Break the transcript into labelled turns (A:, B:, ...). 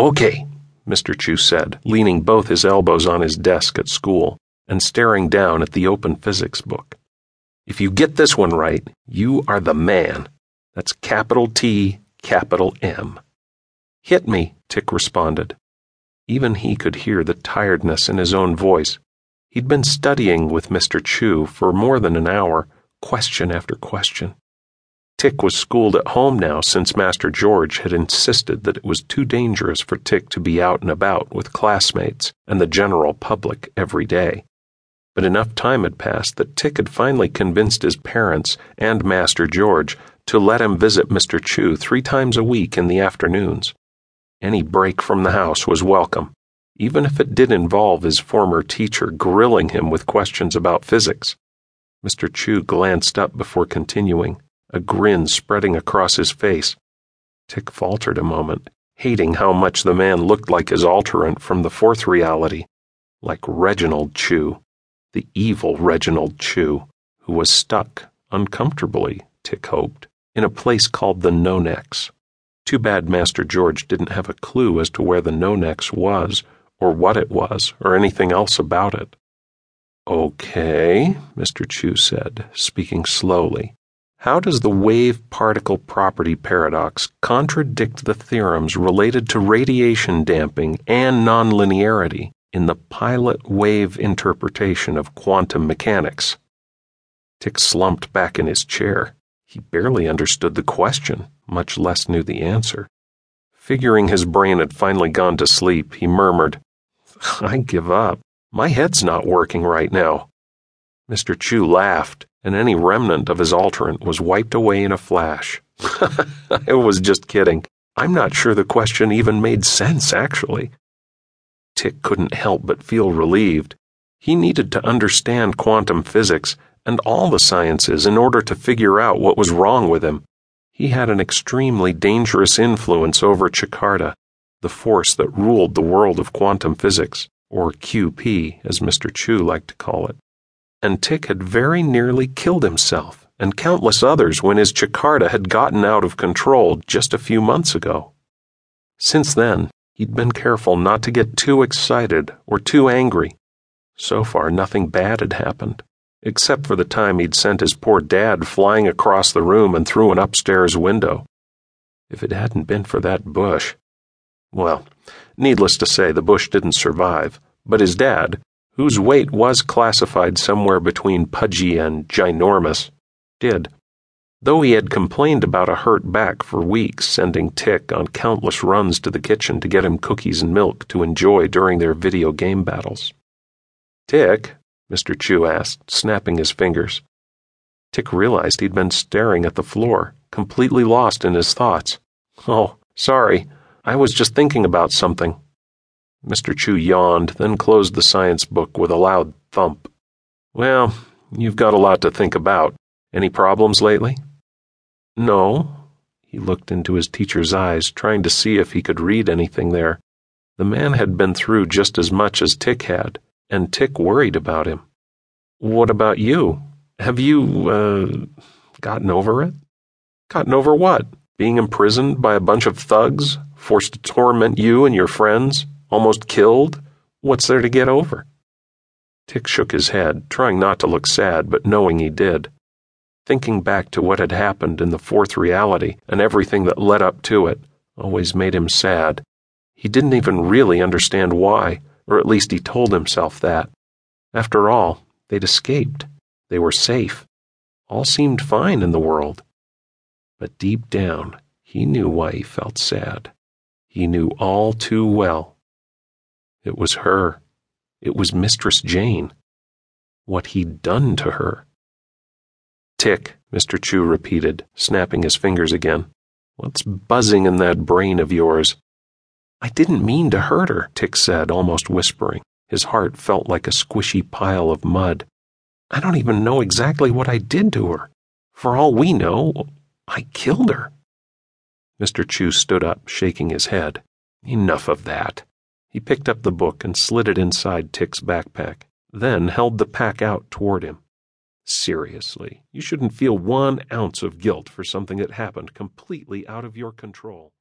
A: Okay, Mr. Chu said, leaning both his elbows on his desk at school and staring down at the open physics book. If you get this one right, you are the man. That's capital T, capital M. Hit me, Tick responded. Even he could hear the tiredness in his own voice. He'd been studying with Mr. Chu for more than an hour, question after question. Tick was schooled at home now since Master George had insisted that it was too dangerous for Tick to be out and about with classmates and the general public every day. But enough time had passed that Tick had finally convinced his parents and Master George to let him visit Mr. Chu three times a week in the afternoons. Any break from the house was welcome, even if it did involve his former teacher grilling him with questions about physics. Mr. Chu glanced up before continuing a grin spreading across his face. Tick faltered a moment, hating how much the man looked like his alterant from the fourth reality, like Reginald Chu, the evil Reginald Chu, who was stuck, uncomfortably, Tick hoped, in a place called the No Nonex. Too bad Master George didn't have a clue as to where the No Nonex was, or what it was, or anything else about it. Okay, Mr. Chu said, speaking slowly. How does the wave particle property paradox contradict the theorems related to radiation damping and nonlinearity in the pilot wave interpretation of quantum mechanics? Tick slumped back in his chair. He barely understood the question, much less knew the answer. Figuring his brain had finally gone to sleep, he murmured, I give up. My head's not working right now. Mr. Chu laughed and any remnant of his alterant was wiped away in a flash. I was just kidding. I'm not sure the question even made sense, actually. Tick couldn't help but feel relieved. He needed to understand quantum physics and all the sciences in order to figure out what was wrong with him. He had an extremely dangerous influence over Chikarda, the force that ruled the world of quantum physics, or QP, as Mr. Chu liked to call it and Tick had very nearly killed himself and countless others when his Chikarda had gotten out of control just a few months ago. Since then, he'd been careful not to get too excited or too angry. So far, nothing bad had happened, except for the time he'd sent his poor dad flying across the room and through an upstairs window. If it hadn't been for that bush. Well, needless to say, the bush didn't survive, but his dad, whose weight was classified somewhere between pudgy and ginormous, did. Though he had complained about a hurt back for weeks, sending Tick on countless runs to the kitchen to get him cookies and milk to enjoy during their video game battles. Tick? Mr. Chu asked, snapping his fingers. Tick realized he'd been staring at the floor, completely lost in his thoughts. Oh, sorry. I was just thinking about something. Mr. Chu yawned, then closed the science book with a loud thump. Well, you've got a lot to think about. Any problems lately? No. He looked into his teacher's eyes, trying to see if he could read anything there. The man had been through just as much as Tick had, and Tick worried about him. What about you? Have you, uh, gotten over it? Gotten over what? Being imprisoned by a bunch of thugs, forced to torment you and your friends? Almost killed? What's there to get over? Tick shook his head, trying not to look sad, but knowing he did. Thinking back to what had happened in the fourth reality and everything that led up to it always made him sad. He didn't even really understand why, or at least he told himself that. After all, they'd escaped. They were safe. All seemed fine in the world. But deep down, he knew why he felt sad. He knew all too well. It was her. It was Mistress Jane. What he'd done to her. Tick, Mr. Chu repeated, snapping his fingers again. What's buzzing in that brain of yours? I didn't mean to hurt her, Tick said, almost whispering. His heart felt like a squishy pile of mud. I don't even know exactly what I did to her. For all we know, I killed her. Mr. Chu stood up, shaking his head. Enough of that. He picked up the book and slid it inside Tick's backpack, then held the pack out toward him. Seriously, you shouldn't feel one ounce of guilt for something that happened completely out of your control.